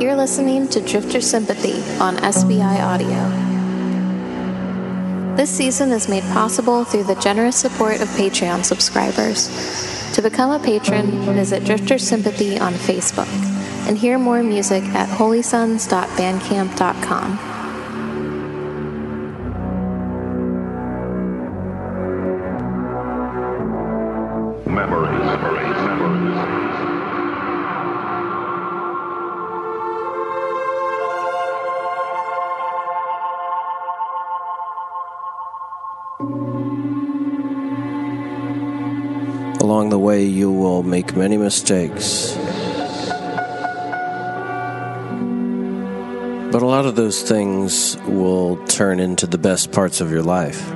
You're listening to Drifter Sympathy on SBI Audio. This season is made possible through the generous support of Patreon subscribers. To become a patron, visit Drifter Sympathy on Facebook and hear more music at holysons.bandcamp.com. way, you will make many mistakes. But a lot of those things will turn into the best parts of your life.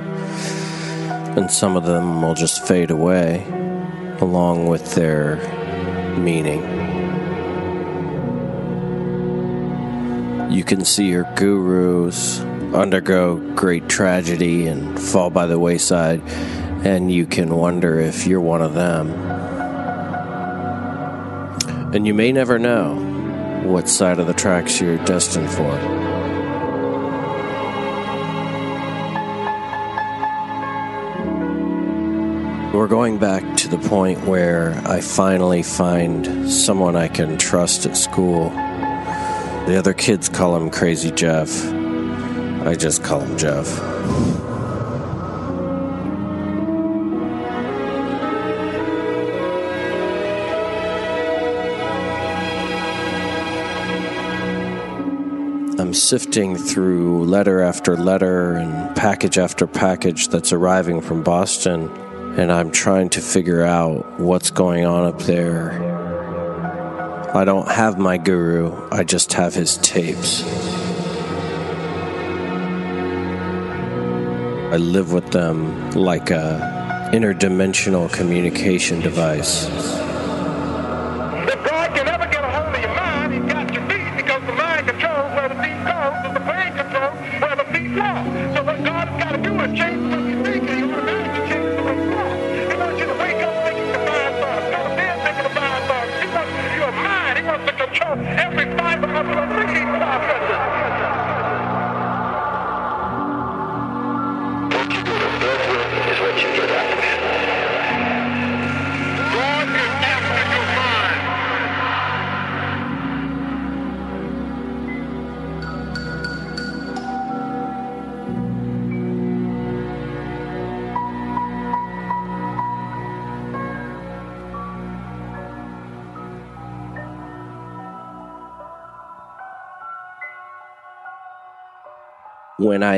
And some of them will just fade away along with their meaning. You can see your gurus undergo great tragedy and fall by the wayside, and you can wonder if you're one of them. And you may never know what side of the tracks you're destined for. We're going back to the point where I finally find someone I can trust at school. The other kids call him Crazy Jeff. I just call him Jeff. I'm sifting through letter after letter and package after package that's arriving from Boston, and I'm trying to figure out what's going on up there. I don't have my guru, I just have his tapes. I live with them like a interdimensional communication device.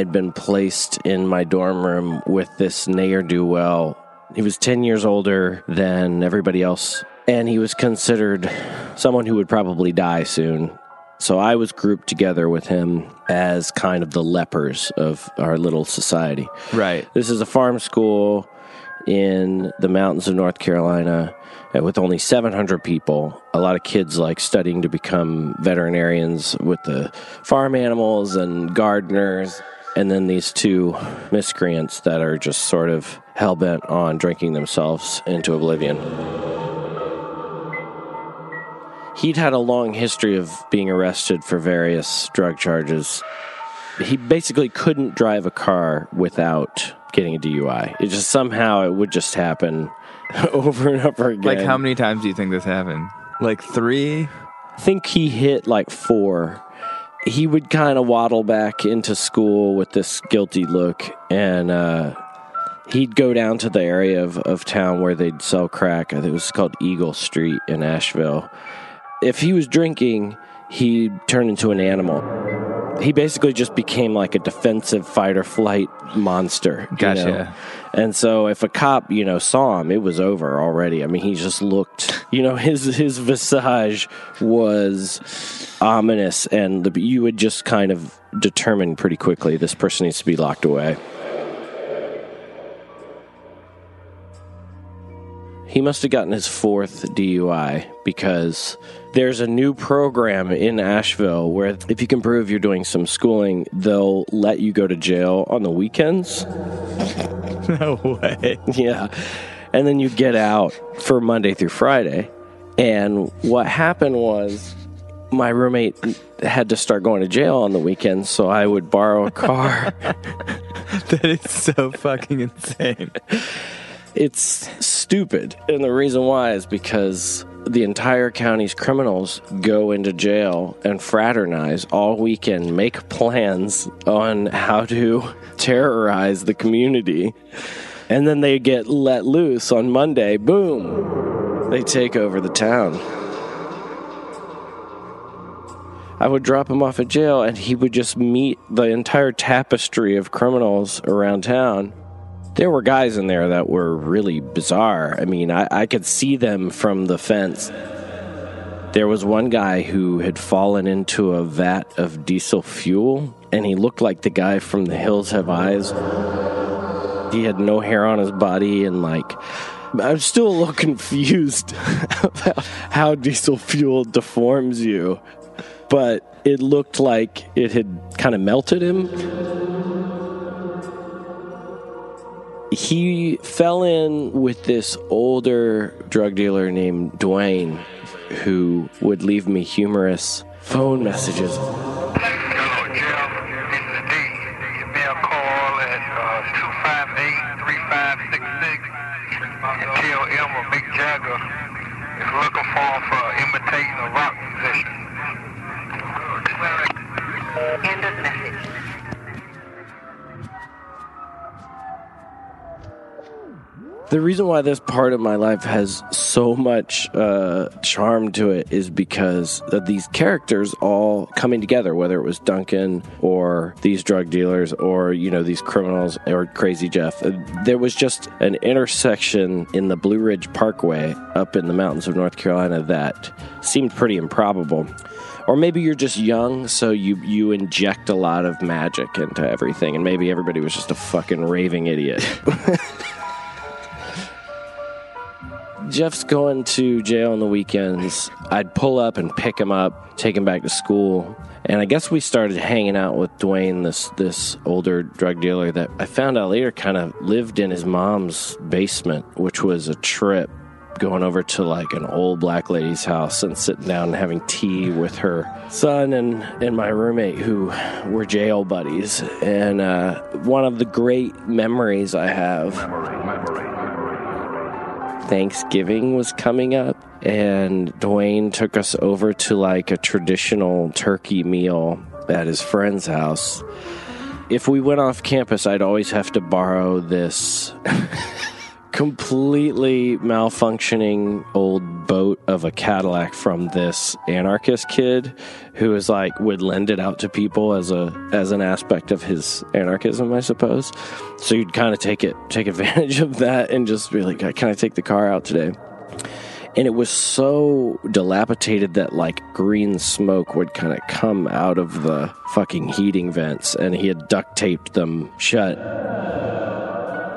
Had been placed in my dorm room with this ne'er do well. He was 10 years older than everybody else, and he was considered someone who would probably die soon. So I was grouped together with him as kind of the lepers of our little society. Right. This is a farm school in the mountains of North Carolina uh, with only 700 people. A lot of kids like studying to become veterinarians with the farm animals and gardeners. And then these two miscreants that are just sort of hell bent on drinking themselves into oblivion. He'd had a long history of being arrested for various drug charges. He basically couldn't drive a car without getting a DUI. It just somehow it would just happen over and over again. Like, how many times do you think this happened? Like three? I think he hit like four. He would kind of waddle back into school with this guilty look, and uh, he'd go down to the area of, of town where they'd sell crack. I think it was called Eagle Street in Asheville. If he was drinking, he'd turn into an animal. He basically just became like a defensive fight or flight monster. you Gotcha. know? And so if a cop, you know, saw him, it was over already. I mean, he just looked, you know, his his visage was ominous and the, you would just kind of determine pretty quickly this person needs to be locked away. He must have gotten his fourth DUI because there's a new program in Asheville where if you can prove you're doing some schooling, they'll let you go to jail on the weekends. No way. Yeah. And then you get out for Monday through Friday. And what happened was my roommate had to start going to jail on the weekends, so I would borrow a car. That is so fucking insane. it's stupid. And the reason why is because the entire county's criminals go into jail and fraternize all weekend, make plans on how to terrorize the community. And then they get let loose on Monday. Boom. They take over the town. I would drop him off at jail and he would just meet the entire tapestry of criminals around town. There were guys in there that were really bizarre. I mean, I, I could see them from the fence. There was one guy who had fallen into a vat of diesel fuel, and he looked like the guy from The Hills Have Eyes. He had no hair on his body, and like, I'm still a little confused about how diesel fuel deforms you, but it looked like it had kind of melted him. He fell in with this older drug dealer named Dwayne who would leave me humorous phone messages. Hello, Jim. This is D. Give me a call at uh, 258-3566 and tell M or Mick Jagger is looking for him for imitating a rock musician. End of message. The reason why this part of my life has so much uh, charm to it is because of these characters all coming together, whether it was Duncan or these drug dealers or, you know, these criminals or Crazy Jeff. Uh, There was just an intersection in the Blue Ridge Parkway up in the mountains of North Carolina that seemed pretty improbable. Or maybe you're just young, so you, you inject a lot of magic into everything, and maybe everybody was just a fucking raving idiot. Jeff's going to jail on the weekends. I'd pull up and pick him up, take him back to school. And I guess we started hanging out with Dwayne, this this older drug dealer that I found out later kind of lived in his mom's basement, which was a trip going over to like an old black lady's house and sitting down and having tea with her son and, and my roommate who were jail buddies. And uh, one of the great memories I have Thanksgiving was coming up, and Dwayne took us over to like a traditional turkey meal at his friend's house. If we went off campus, I'd always have to borrow this completely malfunctioning old boat of a Cadillac from this anarchist kid who is like would lend it out to people as a as an aspect of his anarchism, I suppose. So you'd kind of take it take advantage of that and just be like, "Can I take the car out today?" And it was so dilapidated that like green smoke would kind of come out of the fucking heating vents, and he had duct taped them shut.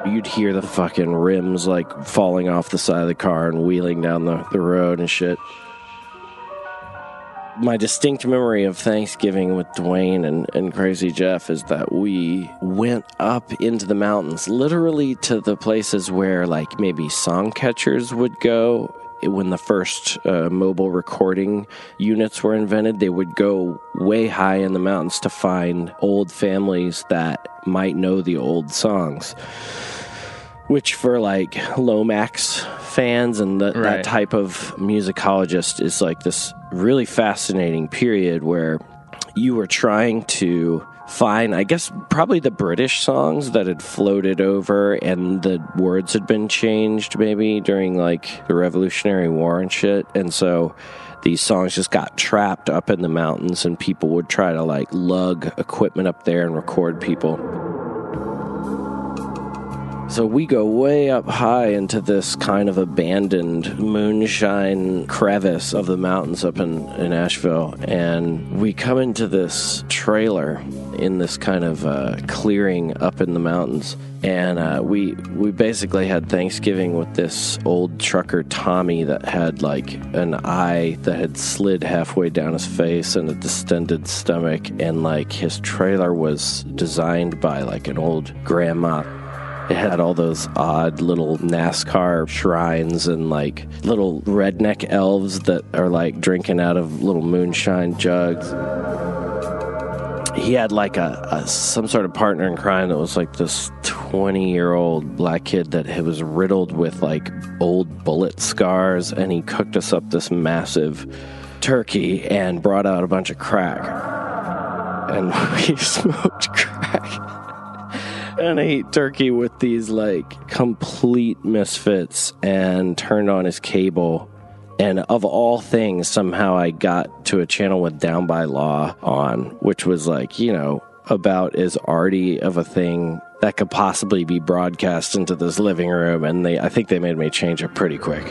You'd hear the fucking rims like falling off the side of the car and wheeling down the, the road and shit. My distinct memory of Thanksgiving with Dwayne and, and Crazy Jeff is that we went up into the mountains, literally to the places where like maybe song catchers would go. When the first uh, mobile recording units were invented, they would go way high in the mountains to find old families that might know the old songs which for like Lomax fans and the, Right. that type of musicologist is like this really fascinating period where you were trying to find, I guess, probably the British songs that had floated over and the words had been changed maybe during like the Revolutionary War and shit. And so these songs just got trapped up in the mountains and people would try to like lug equipment up there and record people. So we go way up high into this kind of abandoned moonshine crevice of the mountains up in, in Asheville. And we come into this trailer in this kind of uh, clearing up in the mountains. And uh, we we basically had Thanksgiving with this old trucker Tommy that had like an eye that had slid halfway down his face and a distended stomach, and like his trailer was designed by like an old grandma It had all those odd little NASCAR shrines and like little redneck elves that are like drinking out of little moonshine jugs. He had like a, a some sort of partner in crime that was like this 20 year old black kid that was riddled with like old bullet scars and he cooked us up this massive turkey and brought out a bunch of crack and we smoked crack and ate turkey with these like complete misfits and turned on his cable. And of all things, somehow I got to a channel with Down by Law on, which was like, you know, about as arty of a thing that could possibly be broadcast into this living room. And they, I think they made me change it pretty quick.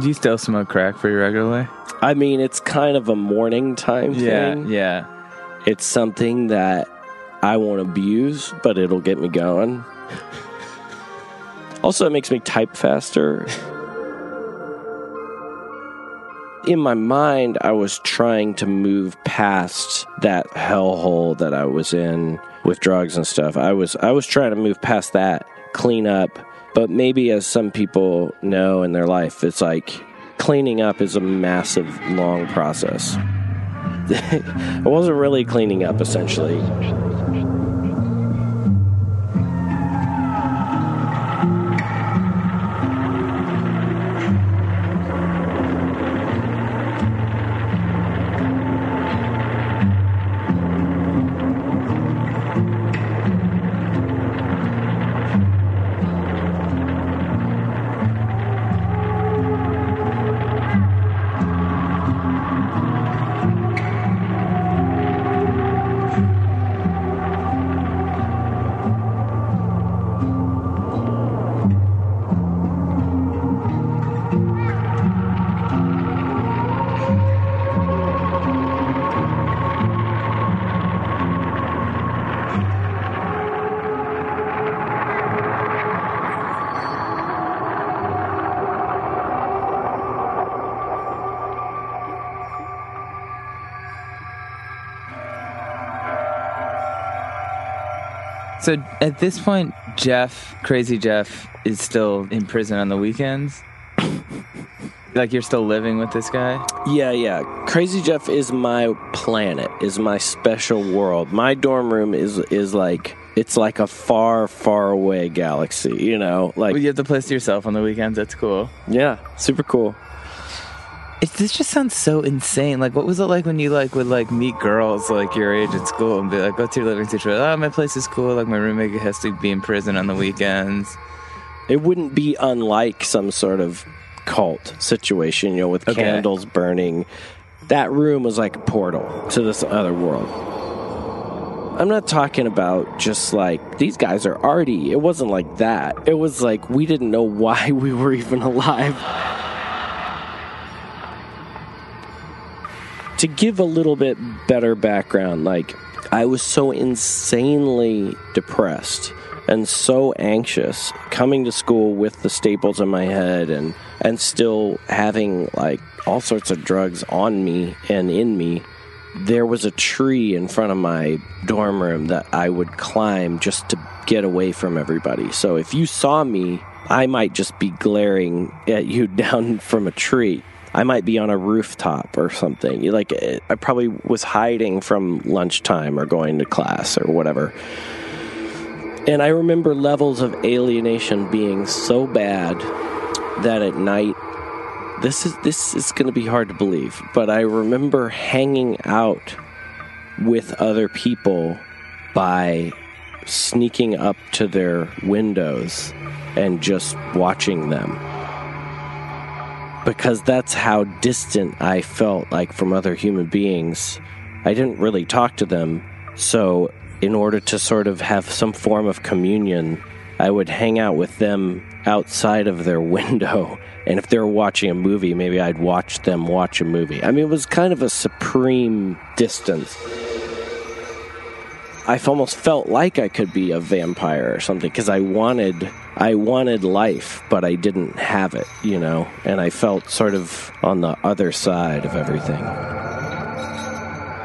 Do you still smoke crack pretty regularly? I mean, it's kind of a morning time thing. yeah. It's something that I won't abuse, but it'll get me going. also, it makes me type faster. In my mind, I was trying to move past that hellhole that I was in with drugs and stuff. I was I was trying to move past that, clean up. But maybe as some people know in their life, it's like cleaning up is a massive long process. I wasn't really cleaning up essentially. So at this point, Jeff, crazy Jeff, is still in prison on the weekends. like you're still living with this guy. Yeah, yeah. Crazy Jeff is my planet, is my special world. My dorm room is is like it's like a far, far away galaxy, you know? Like Well, you have the place to yourself on the weekends. That's cool. yeah, super cool. It, this just sounds so insane. Like, what was it like when you like would like meet girls like your age at school and be like, "What's your living situation?" Oh, my place is cool. Like, my roommate has to be in prison on the weekends. It wouldn't be unlike some sort of cult situation, you know, with Okay. candles burning. That room was like a portal to this other world. I'm not talking about just like these guys are arty. It wasn't like that. It was like we didn't know why we were even alive. To give a little bit better background, like I was so insanely depressed and so anxious coming to school with the staples in my head and and still having like all sorts of drugs on me and in me there was a tree in front of my dorm room that I would climb just to get away from everybody. So if you saw me, I might just be glaring at you down from a tree. I might be on a rooftop or something. Like eh, I probably was hiding from lunchtime or going to class or whatever. And I remember levels of alienation being so bad that at night this is this is going to be hard to believe, but I remember hanging out with other people by sneaking up to their windows and just watching them. Because that's how distant I felt like from other human beings. I didn't really talk to them, so in order to sort of have some form of communion, I would hang out with them outside of their window. And if they were watching a movie, maybe I'd watch them watch a movie. I mean, it was kind of a supreme distance. I almost felt like I could be a vampire or something because I wanted I wanted life, but I didn't have it, you know, and I felt sort of on the other side of everything.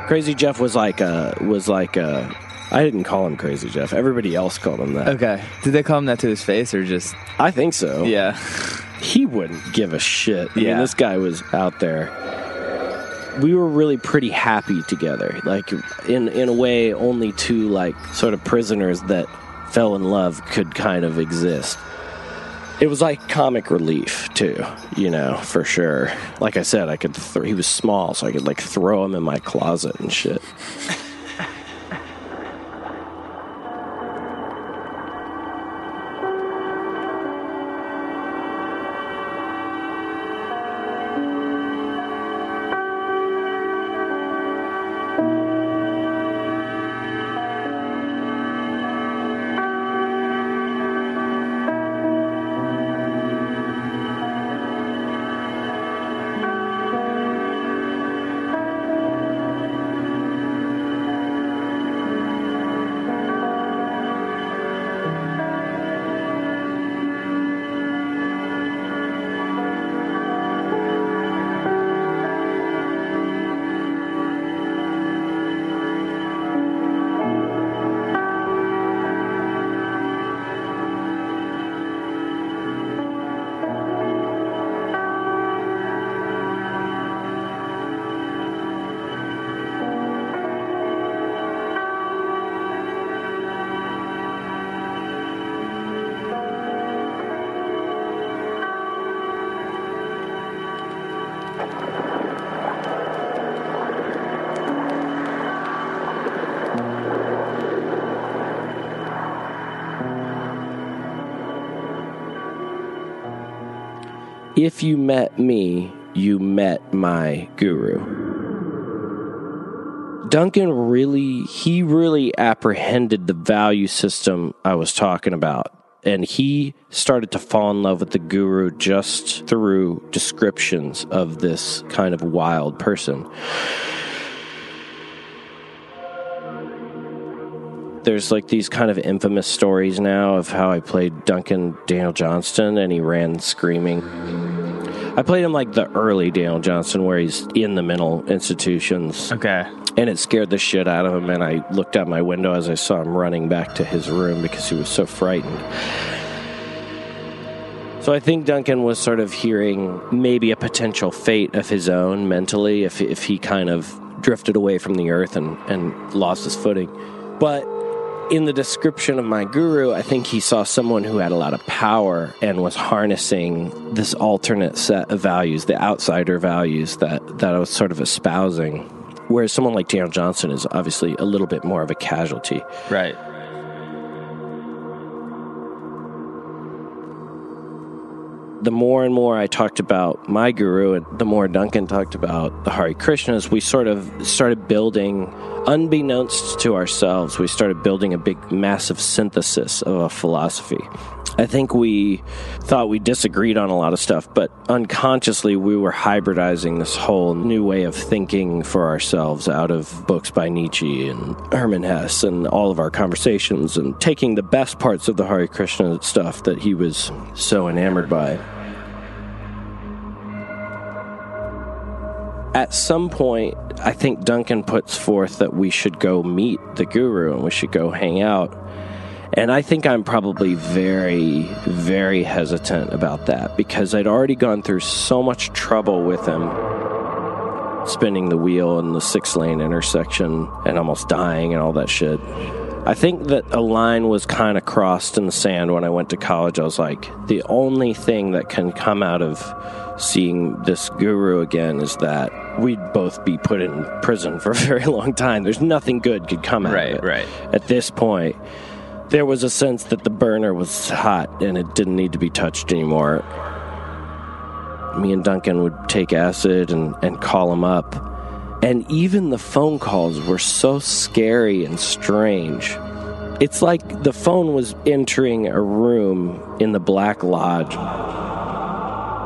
Crazy Jeff was like a was like a I didn't call him Crazy Jeff. Everybody else called him that. Okay. Did they call him that to his face or just? I think so. Yeah. He wouldn't give a shit. I mean, Yeah. this guy was out there. We were really pretty happy together. Like in in a way, only two like sort of prisoners that fell in love could kind of exist. It was like comic relief too, you know, for sure. Like I said, I could. Th- he was small, so I could like throw him in my closet and shit. If you met me, you met my guru. Duncan really, he really apprehended the value system I was talking about. And he started to fall in love with the guru just through descriptions of this kind of wild person. There's like these kind of infamous stories now of how I played Duncan Daniel Johnston and he ran screaming. I played him like the early Daniel Johnston where he's in the mental institutions. Okay. and it scared the shit out of him and i looked out my window as i saw him running back to his room because he was so frightened. So i think duncan was sort of hearing maybe a potential fate of his own mentally if, if he kind of drifted away from the earth and, and lost his footing. But in the description of my guru, I think he saw someone who had a lot of power and was harnessing this alternate set of values, the outsider values that, that I was sort of espousing. Whereas someone like Daniel Johnston is obviously a little bit more of a casualty. Right. the more and more I talked about my guru and the more Duncan talked about the Hare Krishnas, we sort of started building, unbeknownst to ourselves, we started building a big, massive synthesis of a philosophy. I think we thought we disagreed on a lot of stuff, but unconsciously we were hybridizing this whole new way of thinking for ourselves out of books by Nietzsche and Hermann Hesse and all of our conversations and taking the best parts of the Hare Krishna stuff that he was so enamored by. At some point, I think Duncan puts forth that we should go meet the guru and we should go hang out. And I think I'm probably very, very hesitant about that because I'd already gone through so much trouble with him spinning the wheel in the six lane intersection and almost dying and all that shit. I think that a line was kind of crossed in the sand when I went to college. I was like, the only thing that can come out of seeing this guru again is that we'd both be put in prison for a very long time. There's nothing good could come out Right, of it. right. At this point, there was a sense that the burner was hot and it didn't need to be touched anymore. Me and Duncan would take acid and, and call him up. And even the phone calls were so scary and strange. It's like the phone was entering a room in the Black Lodge.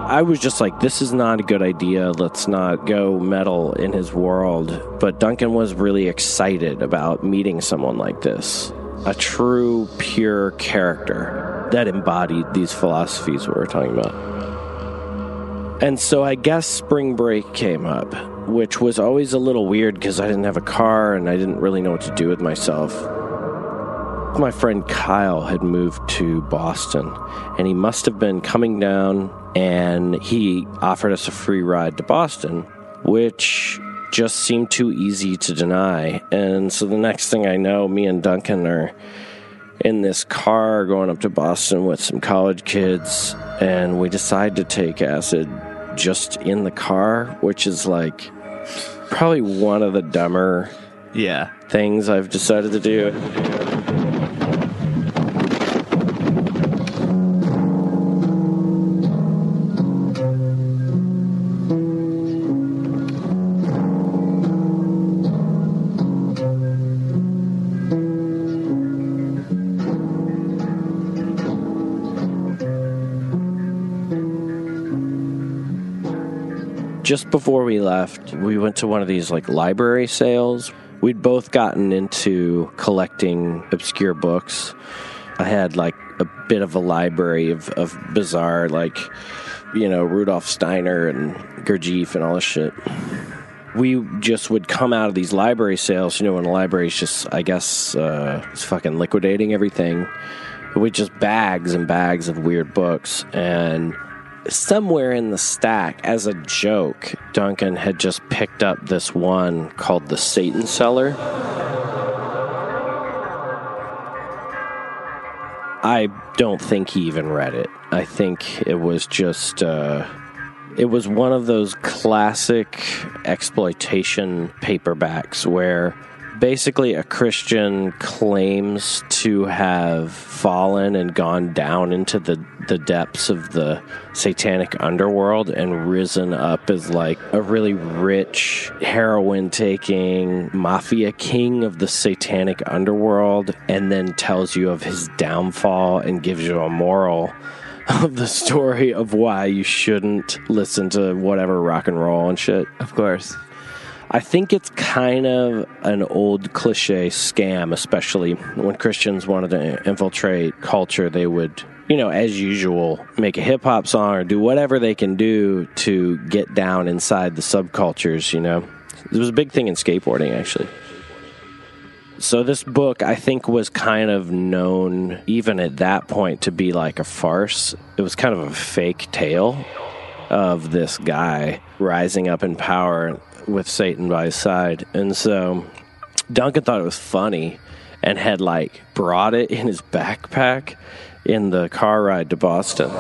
I was just like, this is not a good idea. Let's not go meddle in his world. But Duncan was really excited about meeting someone like this a true, pure character that embodied these philosophies we were talking about. And so I guess spring break came up, which was always a little weird because I didn't have a car and I didn't really know what to do with myself. My friend Kyle had moved to Boston, and he must have been coming down, and he offered us a free ride to Boston, which just seemed too easy to deny. And so the next thing I know, me and Duncan are in this car going up to Boston with some college kids, and we decide to take acid just in the car, which is like probably one of the dumber Yeah. things I've decided to do. Just before we left, we went to one of these like library sales. We'd both gotten into collecting obscure books. I had like a bit of a library of, of bizarre, like, you know, Rudolf Steiner and Gurdjieff and all this shit. We just would come out of these library sales, you know, when the library's just, I guess, uh, it's fucking liquidating everything. With just bags and bags of weird books. And somewhere in the stack, as a joke, Duncan had just picked up this one called the Satan Seller. I don't think he even read it. I think it was just, uh, it was one of those classic exploitation paperbacks where basically a Christian claims to have fallen and gone down into the, the depths of the satanic underworld and risen up as like a really rich heroin taking mafia king of the satanic underworld and then tells you of his downfall and gives you a moral of the story of why you shouldn't listen to whatever rock and roll and shit. Of course. I think it's kind of an old cliche scam, especially when Christians wanted to infiltrate culture. They would, you know, as usual, make a hip hop song or do whatever they can do to get down inside the subcultures, you know. It was a big thing in skateboarding, actually. So, this book, I think, was kind of known, even at that point, to be like a farce. It was kind of a fake tale of this guy rising up in power with Satan by his side. And so Duncan thought it was funny and had like brought it in his backpack in the car ride to Boston.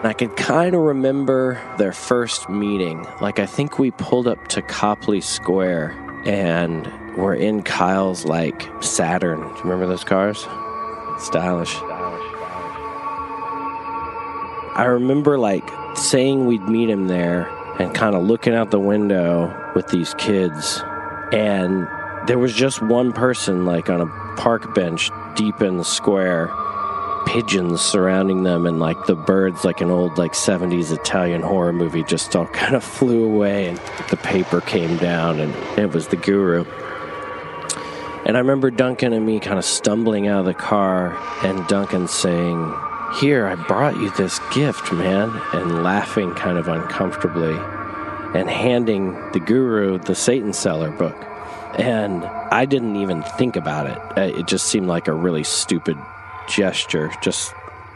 I can kind of remember their first meeting. Like, I think we pulled up to Copley Square and we're in Kyle's, like, Saturn. Do you remember those cars? Stylish. I remember like saying we'd meet him there and kind of looking out the window with these kids. And there was just one person like on a park bench deep in the square pigeons surrounding them and like the birds like an old like 70s Italian horror movie just all kind of flew away and the paper came down and it was the guru. And I remember Duncan and me kind of stumbling out of the car and Duncan saying here, I brought you this gift, man, and laughing kind of uncomfortably and handing the guru the Satan Seller book. And I didn't even think about it. Uh, It just seemed like a really stupid gesture, just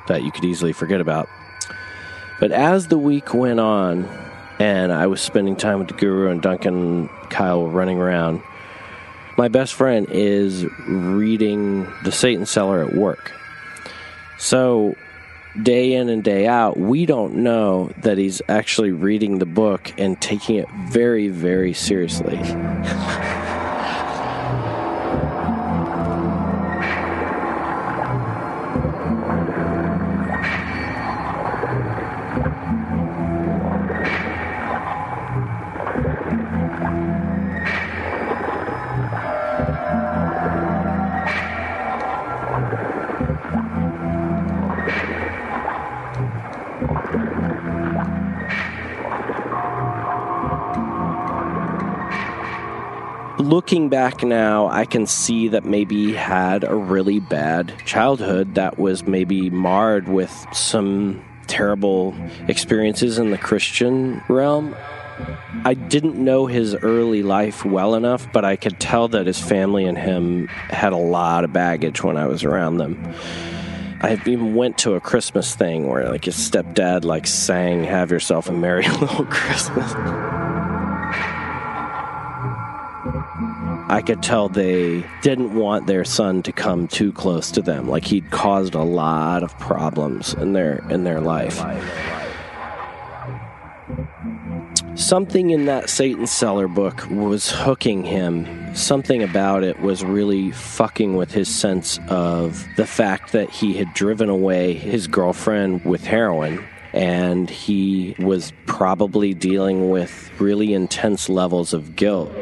that you could easily forget about. But as the week went on, and I was spending time with the guru, and Duncan and Kyle were running around, my best friend is reading the Satan Seller at work. So, day in and day out, we don't know that he's actually reading the book and taking it very, very seriously. looking back now, I can see that maybe he had a really bad childhood that was maybe marred with some terrible experiences in the Christian realm. I didn't know his early life well enough, but I could tell that his family and him had a lot of baggage when I was around them. I even went to a Christmas thing where like his stepdad like sang "Have Yourself a Merry Little Christmas." I could tell they didn't want their son to come too close to them. Like he'd caused a lot of problems in their in their life. Something in that Satan Seller book was hooking him. Something about it was really fucking with his sense of the fact that he had driven away his girlfriend with heroin and he was probably dealing with really intense levels of guilt.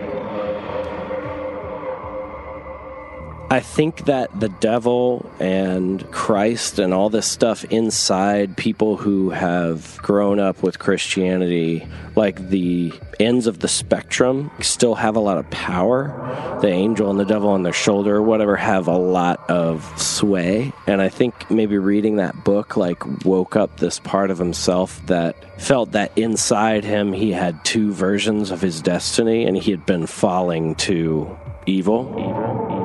I think that the devil and Christ and all this stuff inside people who have grown up with Christianity, like the ends of the spectrum, still have a lot of power. The angel and the devil on their shoulder, or whatever, have a lot of sway. And I think maybe reading that book, like, woke up this part of himself that felt that inside him he had two versions of his destiny and he had been falling to evil. evil.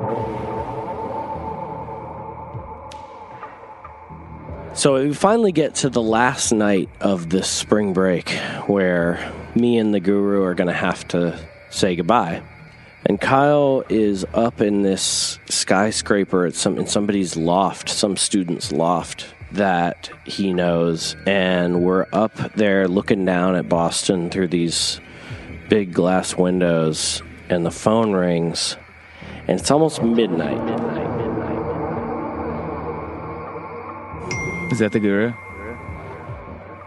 So we finally get to the last night of this spring break where me and the guru are going to have to say goodbye. And Kyle is up in this skyscraper at some in somebody's loft, some student's loft that he knows, and we're up there looking down at Boston through these big glass windows, and the phone rings, and it's almost midnight. midnight. Is that the guru?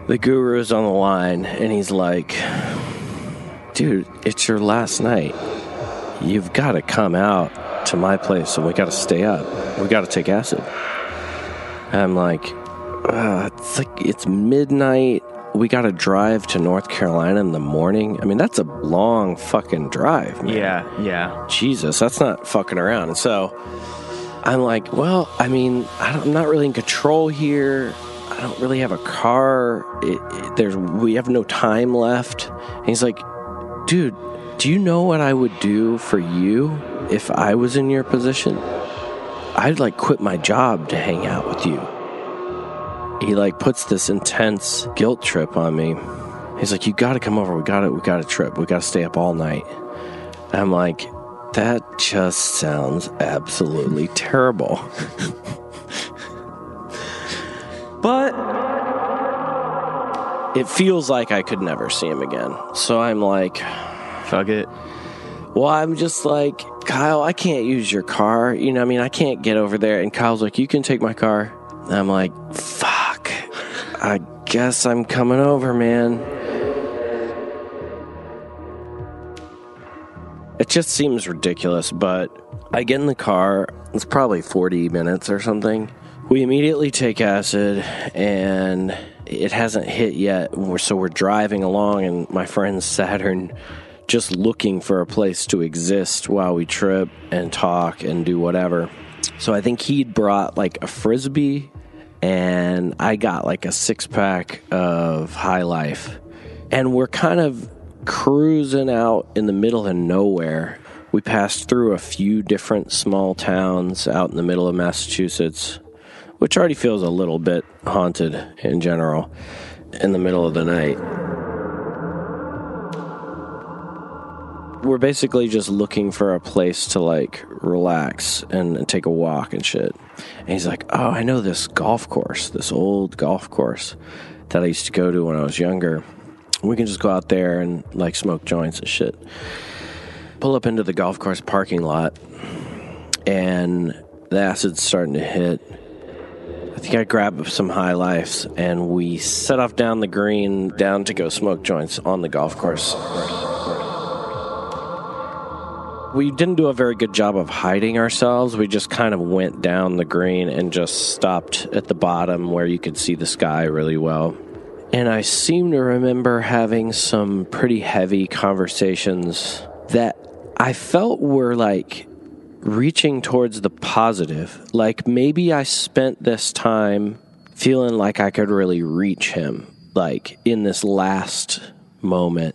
The guru is on the line and he's like, dude, it's your last night. You've got to come out to my place and we got to stay up. We got to take acid. And I'm like, uh, it's like, it's midnight. We got to drive to North Carolina in the morning. I mean, that's a long fucking drive, man. Yeah, yeah. Jesus, that's not fucking around. And so I'm like, well, I mean, I am not really in control here. I don't really have a car. It, it, there's we have no time left. And he's like, dude, do you know what I would do for you if I was in your position? I'd like quit my job to hang out with you. He like puts this intense guilt trip on me. He's like, you got to come over. We got to we got a trip. We got to stay up all night. I'm like, that just sounds absolutely terrible. but it feels like I could never see him again. So I'm like, fuck it. Well, I'm just like, Kyle, I can't use your car. You know, I mean, I can't get over there. And Kyle's like, you can take my car. And I'm like, fuck. I guess I'm coming over, man. It just seems ridiculous, but I get in the car. It's probably 40 minutes or something. We immediately take acid, and it hasn't hit yet. So we're driving along, and my friend Saturn just looking for a place to exist while we trip and talk and do whatever. So I think he'd brought like a frisbee, and I got like a six pack of High Life. And we're kind of cruising out in the middle of nowhere. We passed through a few different small towns out in the middle of Massachusetts, which already feels a little bit haunted in general in the middle of the night. We're basically just looking for a place to like relax and, and take a walk and shit. And he's like, Oh, I know this golf course, this old golf course that I used to go to when I was younger we can just go out there and like smoke joints and shit. Pull up into the golf course parking lot, and the acid's starting to hit. I think I grab some high lifes, and we set off down the green down to go smoke joints on the golf course. We didn't do a very good job of hiding ourselves. We just kind of went down the green and just stopped at the bottom where you could see the sky really well. And I seem to remember having some pretty heavy conversations that I felt were like reaching towards the positive. Like maybe I spent this time feeling like I could really reach him, like in this last moment.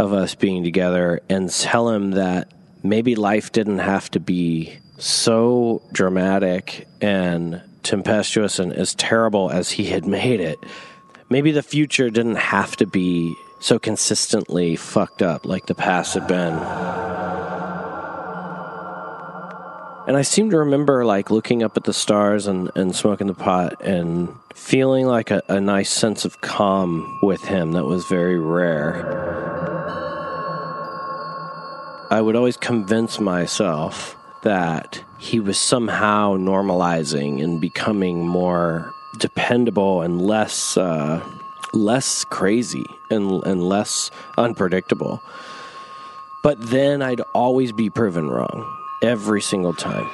of us being together and tell him that maybe life didn't have to be so dramatic and tempestuous and as terrible as he had made it. Maybe the future didn't have to be so consistently fucked up like the past had been. And I seem to remember like looking up at the stars and, and smoking the pot and feeling like a, a nice sense of calm with him that was very rare. I would always convince myself that he was somehow normalizing and becoming more dependable and less uh, less crazy and and less unpredictable. But then I'd always be proven wrong every single time.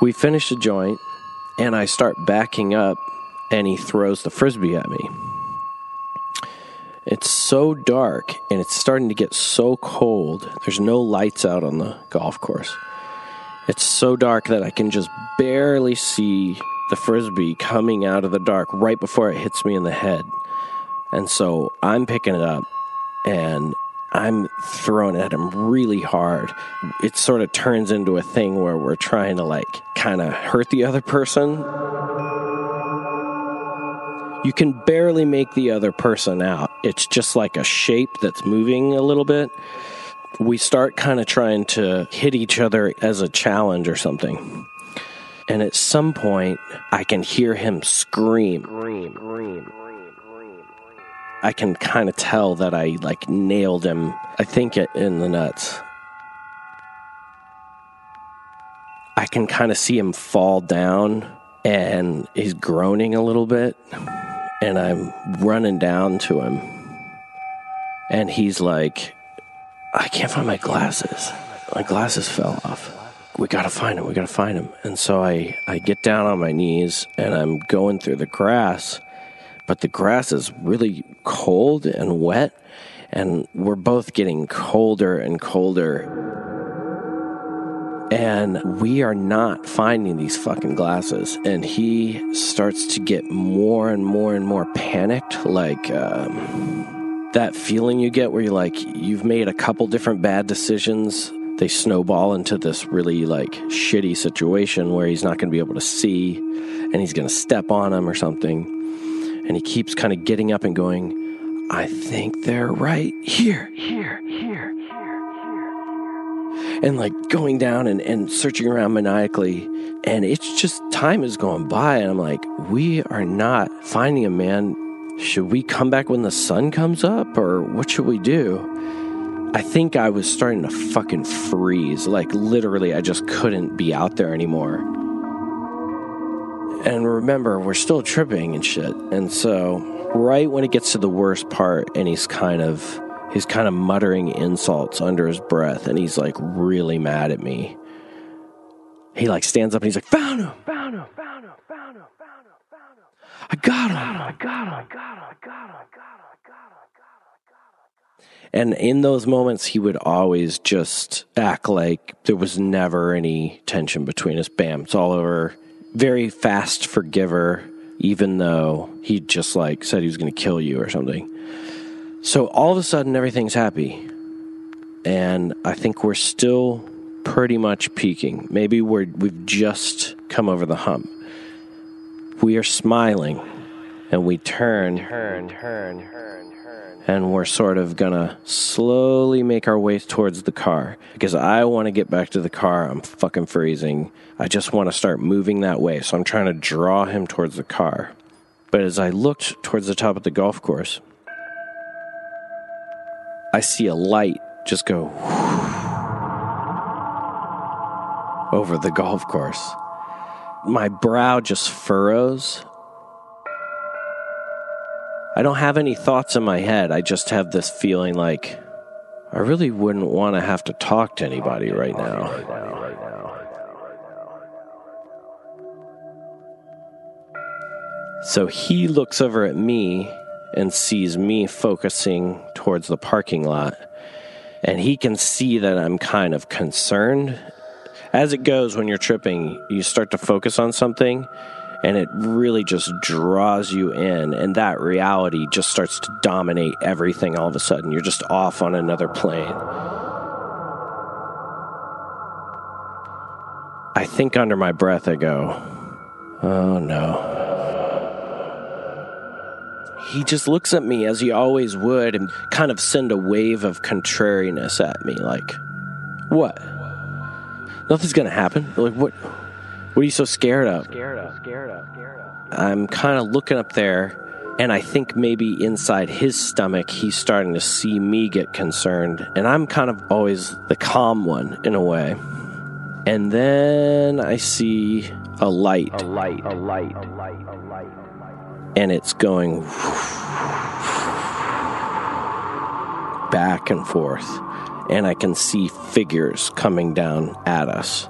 We finish the joint, and I start backing up, and he throws the frisbee at me. It's so dark and it's starting to get so cold. There's no lights out on the golf course. It's so dark that I can just barely see the frisbee coming out of the dark right before it hits me in the head. And so I'm picking it up and I'm throwing it at him really hard. It sort of turns into a thing where we're trying to like kind of hurt the other person. You can barely make the other person out. It's just like a shape that's moving a little bit. We start kind of trying to hit each other as a challenge or something. And at some point, I can hear him scream. I can kind of tell that I like nailed him. I think it in the nuts. I can kind of see him fall down and he's groaning a little bit. And I'm running down to him. And he's like, I can't find my glasses. My glasses fell off. We gotta find him. We gotta find him. And so I, I get down on my knees and I'm going through the grass, but the grass is really cold and wet, and we're both getting colder and colder. And we are not finding these fucking glasses. And he starts to get more and more and more panicked, like, um, that feeling you get where you're like you've made a couple different bad decisions. They snowball into this really like shitty situation where he's not going to be able to see and he's going to step on him or something. And he keeps kind of getting up and going i think they're right here here here here, here. and like going down and, and searching around maniacally. And it's just time is going by and i'm like we are not finding a man should we come back when the sun comes up or what should we do? I think I was starting to fucking freeze. Like, literally, I just couldn't be out there anymore. And remember, we're still tripping and shit. And so, right when it gets to the worst part, and he's kind of. He's kind of muttering insults under his breath, and he's like really mad at me. He like stands up and he's like, "Found him! Found him! Found him! Found him! Found him! I got him! I got him! I got him! I got him! I got him! I got him! And in those moments, he would always just act like there was never any tension between us. Bam, it's all over. Very fast forgiver, even though he just like said he was going to kill you or something. So all of a sudden, everything's happy. And I think we're still pretty much peaking. Maybe we're, we've just come over the hump. We are smiling and we turn, turn, turn, turn, turn, and we're sort of gonna slowly make our way towards the car because I want to get back to the car. I'm fucking freezing. I just want to start moving that way, so I'm trying to draw him towards the car. But as I looked towards the top of the golf course, I see a light just go over the golf course. My brow just furrows. I don't have any thoughts in my head. I just have this feeling like I really wouldn't want to have to talk to anybody right now. So he looks over at me and sees me focusing towards the parking lot. And he can see that I'm kind of concerned. As it goes when you're tripping, you start to focus on something and it really just draws you in and that reality just starts to dominate everything all of a sudden. You're just off on another plane. I think under my breath i go oh no. He just looks at me as he always would and kind of send a wave of contrariness at me like what nothing's gonna happen like what what are you so scared of Scared of. Scared of. Scared of. i'm kind of looking up there and i think maybe inside his stomach he's starting to see me get concerned and i'm kind of always the calm one in a way and then i see a light a light a light a light a light and it's going back and forth and i can see figures coming down at us.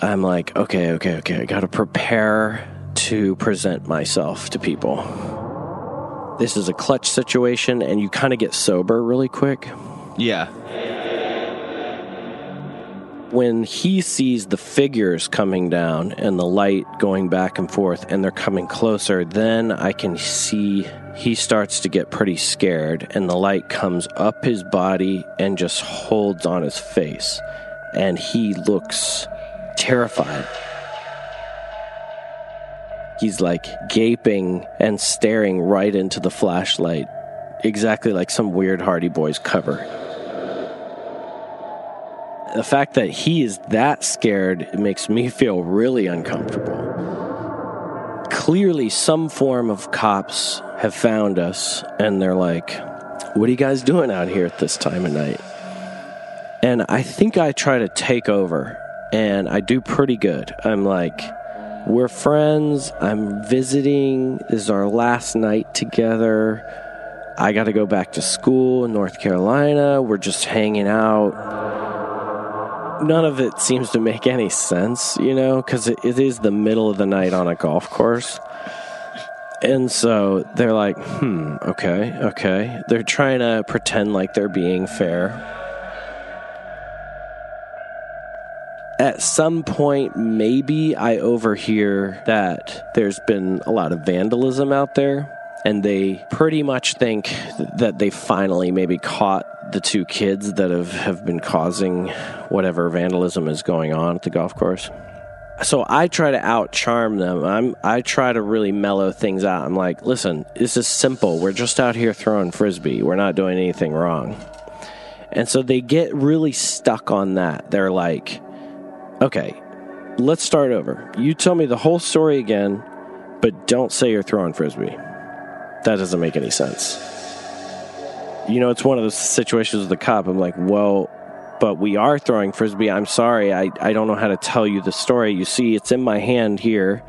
I'm like okay okay okay i gotta prepare to present myself to people. This is a clutch situation and you kind of get sober really quick. Yeah. when he sees the figures coming down and the light going back and forth and they're coming closer, then I can see he starts to get pretty scared and the light comes up his body and just holds on his face. And he looks terrified. He's like gaping and staring right into the flashlight, exactly like some weird Hardy Boys cover the fact that he is that scared makes me feel really uncomfortable. Clearly, some form of cops have found us and they're like, What are you guys doing out here at this time of night? And I think I try to take over and I do pretty good. I'm like, We're friends. I'm visiting. This is our last night together. I got to go back to school in North Carolina. We're just hanging out none of it seems to make any sense, you know, because it, it is the middle of the night on a golf course. And so they're like, hmm, okay, okay. They're trying to pretend like they're being fair. At some point, maybe I overhear that there's been a lot of vandalism out there, and they pretty much think that they finally maybe caught the two kids that have, have been causing whatever vandalism is going on at the golf course. So I try to out charm them. I'm I try to really mellow things out. I'm like, listen, this is simple. We're just out here throwing frisbee. We're not doing anything wrong. And so they get really stuck on that. They're like, okay, let's start over. You tell me the whole story again, but don't say you're throwing frisbee. That doesn't make any sense you know, it's one of those situations with the cop. I'm like, well, but we are throwing frisbee. I'm sorry. I, I don't know how to tell you the story. You see, it's in my hand here,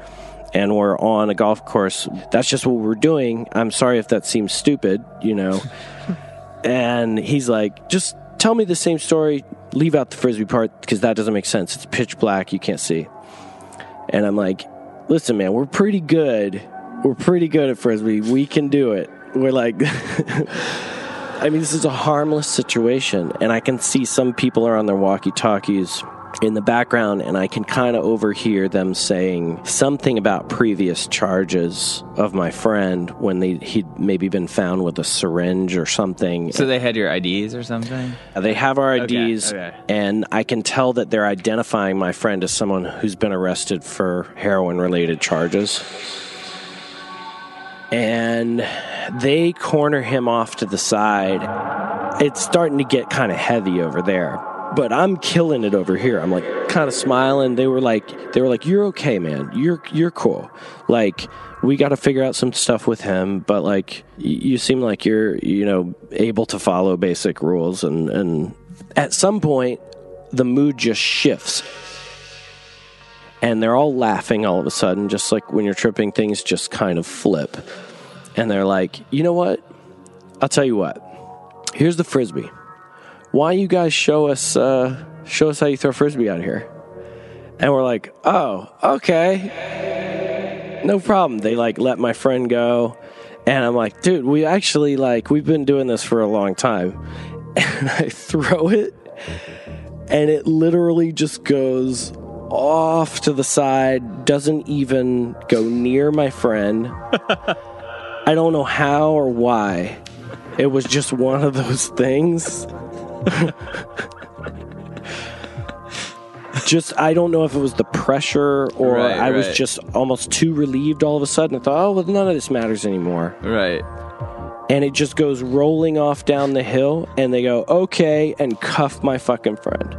and we're on a golf course. That's just what we're doing. I'm sorry if that seems stupid, you know. and he's like, just tell me the same story. Leave out the frisbee part because that doesn't make sense. It's pitch black. You can't see. And I'm like, listen, man, we're pretty good. We're pretty good at frisbee. We can do it. We're like. I mean, this is a harmless situation, and I can see some people are on their walkie talkies in the background, and I can kind of overhear them saying something about previous charges of my friend when they, he'd maybe been found with a syringe or something. So they had your IDs or something? Uh, they have our IDs, okay. and I can tell that they're identifying my friend as someone who's been arrested for heroin related charges. And they corner him off to the side. It's starting to get kind of heavy over there. But I'm killing it over here. I'm like kind of smiling. They were like they were like you're okay, man. You're you're cool. Like we got to figure out some stuff with him, but like you seem like you're, you know, able to follow basic rules and and at some point the mood just shifts and they're all laughing all of a sudden, just like when you're tripping, things just kind of flip. And they're like, you know what? I'll tell you what. Here's the frisbee. Why you guys show us uh, show us how you throw frisbee out here? And we're like, oh, okay, no problem. They like let my friend go, and I'm like, dude, we actually like we've been doing this for a long time. And I throw it, and it literally just goes off to the side, doesn't even go near my friend. I don't know how or why. It was just one of those things. just I don't know if it was the pressure or Right, I was right. just almost too relieved all of a sudden. I thought, oh well none of this matters anymore. Right. And it just goes rolling off down the hill and they go, okay, and cuff my fucking friend.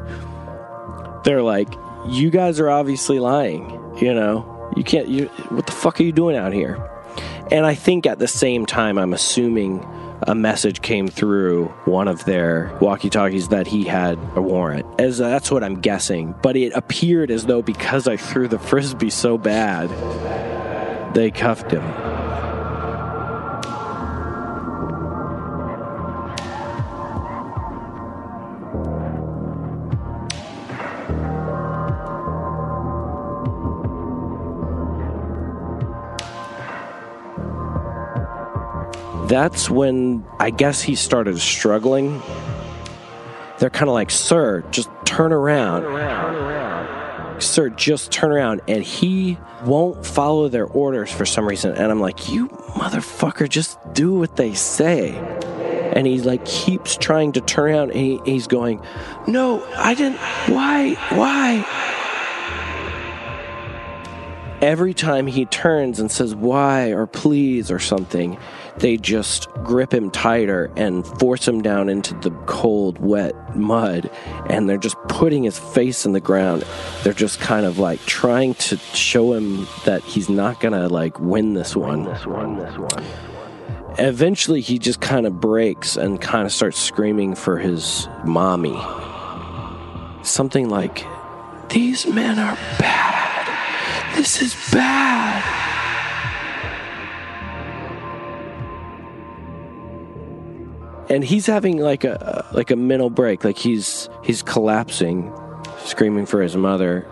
They're like, you guys are obviously lying, you know. You can't you what the fuck are you doing out here? And I think at the same time I'm assuming a message came through one of their walkie-talkies that he had a warrant. As that's what I'm guessing, but it appeared as though because I threw the frisbee so bad, they cuffed him. That's when I guess he started struggling. They're kind of like, Sir, just turn around. Sir, just turn around. And he won't follow their orders for some reason. And I'm like, You motherfucker, just do what they say. And he like keeps trying to turn around and he, he's going, No, I didn't. Why? Why? every time he turns and says why or please or something, they just grip him tighter and force him down into the cold, wet mud. And they're just putting his face in the ground. They're just kind of like trying to show him that he's not gonna like win this one. This one, this one. Eventually, he just kind of breaks and kind of starts screaming for his mommy. Something like, These men are bad. This is bad. And he's having like a like a mental break, like he's he's collapsing, screaming for his mother.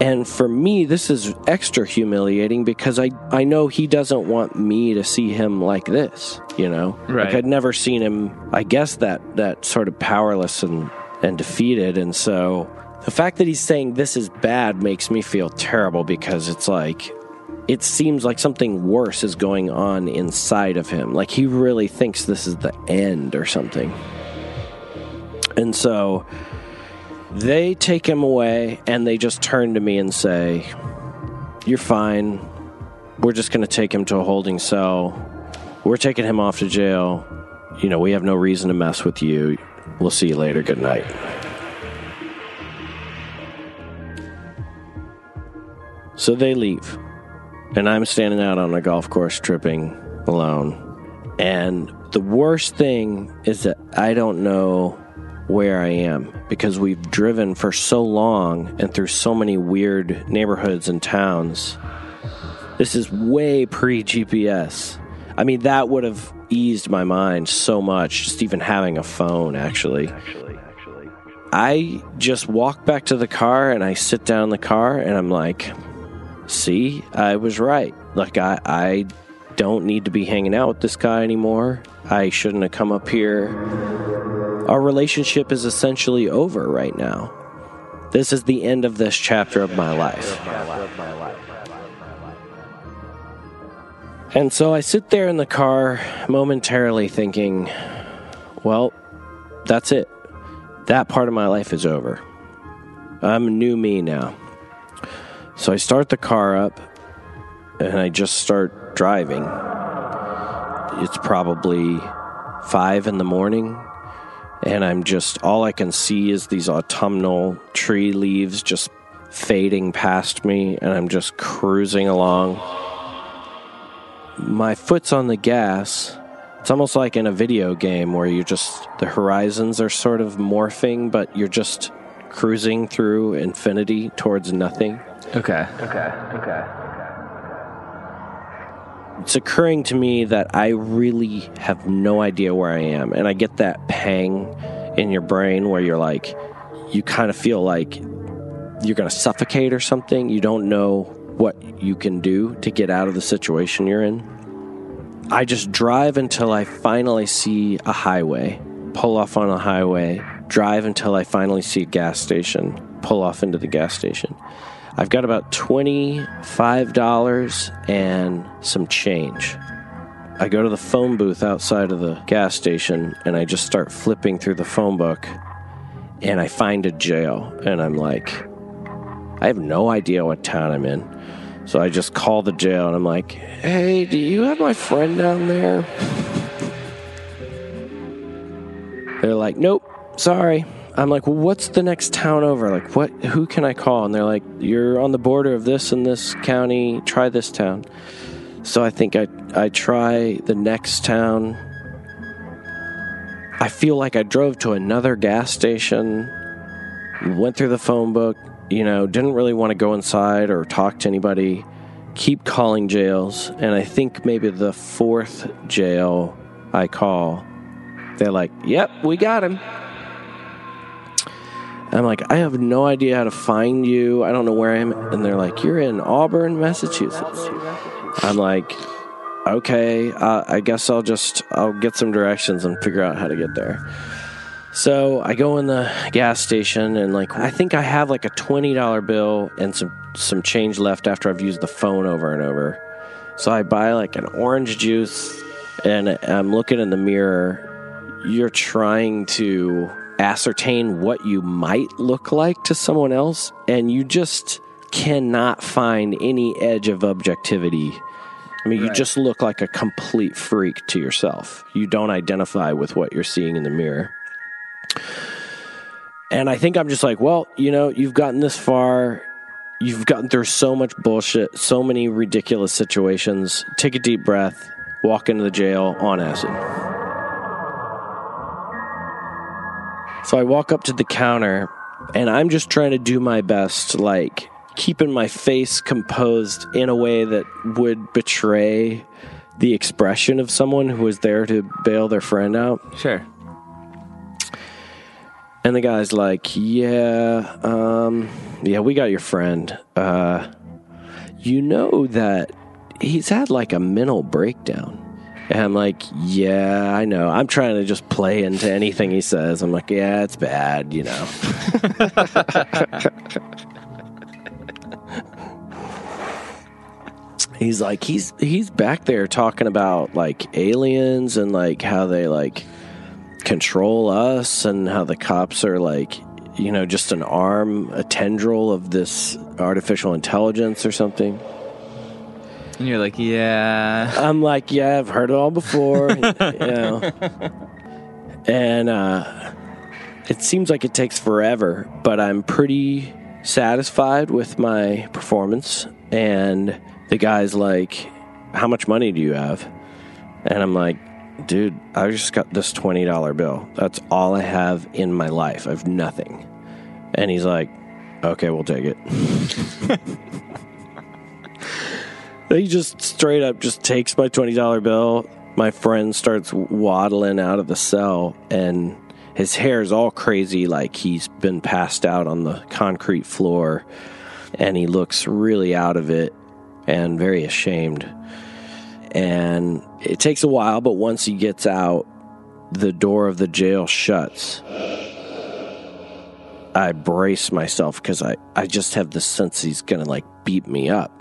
And for me, this is extra humiliating because I, I know he doesn't want me to see him like this, you know? Right. Like I'd never seen him, I guess, that, that sort of powerless and, and defeated. And so the fact that he's saying this is bad makes me feel terrible because it's like, it seems like something worse is going on inside of him. Like he really thinks this is the end or something. And so they take him away and they just turn to me and say, You're fine. We're just going to take him to a holding cell. We're taking him off to jail. You know, we have no reason to mess with you. We'll see you later. Good night. So they leave. And I'm standing out on a golf course tripping alone. And the worst thing is that I don't know where I am because we've driven for so long and through so many weird neighborhoods and towns. This is way pre GPS. I mean, that would have eased my mind so much, just even having a phone, actually. Actually, actually. I just walk back to the car and I sit down in the car and I'm like, see, I was right. Like, I, I don't need to be hanging out with this guy anymore. I shouldn't have come up here. Our relationship is essentially over right now. This is the end of this chapter of my life. And so I sit there in the car momentarily thinking, well, that's it. That part of my life is over. I'm a new me now. So I start the car up and I just start driving. It's probably five in the morning, and I'm just all I can see is these autumnal tree leaves just fading past me, and I'm just cruising along. My foot's on the gas. It's almost like in a video game where you just, the horizons are sort of morphing, but you're just cruising through infinity towards nothing. Okay. Okay. Okay. Okay. It's occurring to me that I really have no idea where I am. And I get that pang in your brain where you're like, you kind of feel like you're going to suffocate or something. You don't know what you can do to get out of the situation you're in. I just drive until I finally see a highway, pull off on a highway, drive until I finally see a gas station, pull off into the gas station. I've got about $25 and some change. I go to the phone booth outside of the gas station and I just start flipping through the phone book and I find a jail and I'm like, I have no idea what town I'm in. So I just call the jail and I'm like, hey, do you have my friend down there? They're like, nope, sorry. I'm like, well, what's the next town over? Like, what? Who can I call? And they're like, you're on the border of this and this county. Try this town. So I think I I try the next town. I feel like I drove to another gas station, went through the phone book, you know, didn't really want to go inside or talk to anybody. Keep calling jails, and I think maybe the fourth jail I call, they're like, "Yep, we got him." I'm like, I have no idea how to find you. I don't know where I am. And they're like, You're in Auburn, Massachusetts. I'm like, Okay, uh, I guess I'll just I'll get some directions and figure out how to get there. So I go in the gas station and like I think I have like a twenty dollar bill and some some change left after I've used the phone over and over. So I buy like an orange juice and I'm looking in the mirror. You're trying to ascertain what you might look like to someone else, and you just cannot find any edge of objectivity. I mean, you just look like a complete freak to yourself. You don't identify with what you're seeing in the mirror. And I think I'm just like, well, you know, you've gotten this far. You've gotten through so much bullshit, so many ridiculous situations. Take a deep breath, walk into the jail on acid. So I walk up to the counter and I'm just trying to do my best, like keeping my face composed in a way that would betray the expression of someone who was there to bail their friend out. Sure. And the guy's like, "Yeah, um, yeah, we got your friend. Uh, you know that he's had like a mental breakdown." And I'm like, "Yeah, I know. I'm trying to just play into anything he says. I'm like, yeah, it's bad, you know." he's like, he's he's back there talking about like aliens and like how they like control us and how the cops are like you know just an arm a tendril of this artificial intelligence or something And you're like, yeah. i'm like yeah i've heard it all before you know and uh it seems like it takes forever but i'm pretty satisfied with my performance and the guy's like how much money do you have and i'm like dude, I just got this $20 bill. That's all I have in my life. I have nothing. And he's like, okay, we'll take it. he just straight up just takes my $20 bill. My friend starts waddling out of the cell and his hair is all crazy like he's been passed out on the concrete floor and he looks really out of it and very ashamed and it takes a while, but once he gets out, the door of the jail shuts. I brace myself because I, I just have the sense he's to like beat me up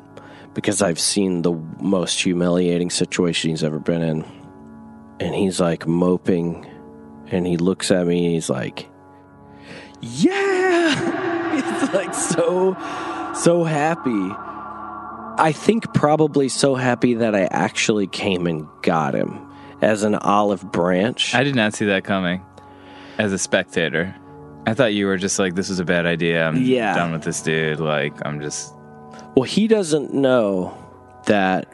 because I've seen the most humiliating situation he's ever been in. And he's like moping and he looks at me and he's like, Yeah! he's like so, so happy. I think probably so happy that I actually came and got him as an olive branch. I did not see that coming as a spectator. I thought you were just like, this is a bad idea. I'm Yeah. done with this dude. Like, I'm just. Well, he doesn't know that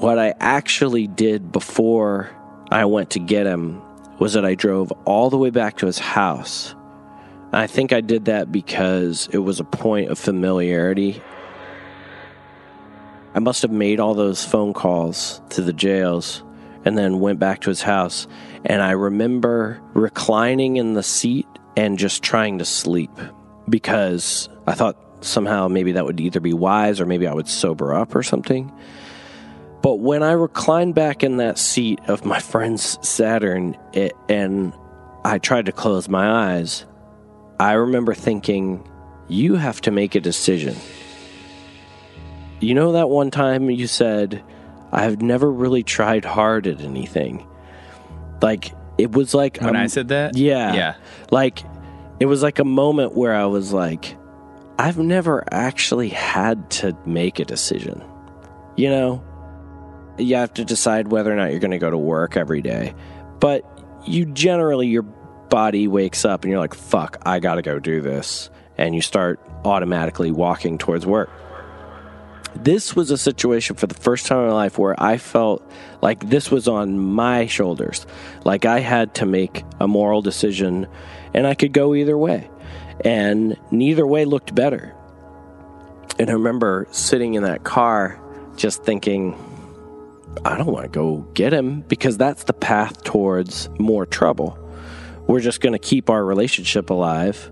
what I actually did before I went to get him was that I drove all the way back to his house. And I think I did that because it was a point of familiarity. I must have made all those phone calls to the jails and then went back to his house. And I remember reclining in the seat and just trying to sleep because I thought somehow maybe that would either be wise or maybe I would sober up or something. But when I reclined back in that seat of my friend's Saturn it, and I tried to close my eyes, I remember thinking, you have to make a decision. You know that one time you said, I've never really tried hard at anything? Like, it was like. When um, I said that? Yeah. Yeah. Like, it was like a moment where I was like, I've never actually had to make a decision. You know, you have to decide whether or not you're going to go to work every day. But you generally, your body wakes up and you're like, fuck, I got to go do this. And you start automatically walking towards work. This was a situation for the first time in my life where I felt like this was on my shoulders. Like I had to make a moral decision and I could go either way. And neither way looked better. And I remember sitting in that car just thinking, I don't want to go get him because that's the path towards more trouble. We're just going to keep our relationship alive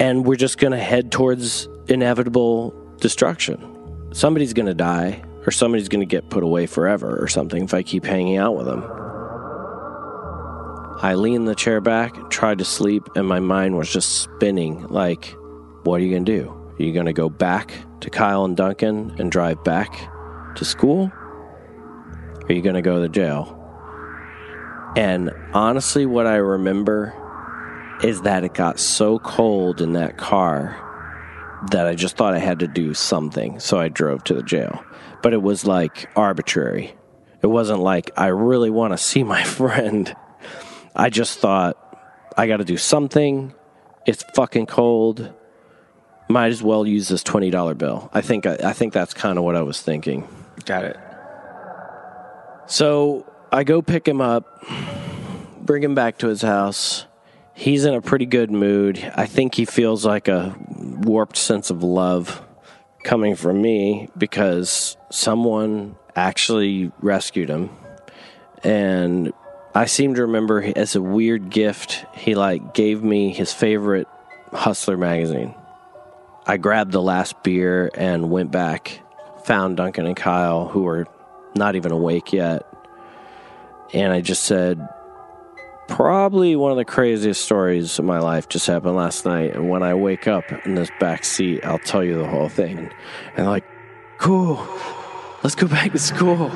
and we're just going to head towards inevitable destruction. Somebody's going to die or somebody's going to get put away forever or something if I keep hanging out with him. I leaned the chair back, tried to sleep, and my mind was just spinning like, what are you going to do? Are you going to go back to Kyle and Duncan and drive back to school? Are you going to go to jail? And honestly, what I remember is that it got so cold in that car that I just thought I had to do something. So I drove to the jail. But it was like arbitrary. It wasn't like I really want to see my friend. I just thought I got to do something. It's fucking cold. Might as well use this twenty dollar bill. I think I, I think that's kind of what I was thinking. Got it. So I go pick him up, bring him back to his house. He's in a pretty good mood. I think he feels like a warped sense of love coming from me because someone actually rescued him. And I seem to remember as a weird gift, he like gave me his favorite Hustler magazine. I grabbed the last beer and went back, found Duncan and Kyle, who were not even awake yet. And I just said, probably one of the craziest stories of my life just happened last night. And when I wake up in this back seat, I'll tell you the whole thing. And like, cool, let's go back to school.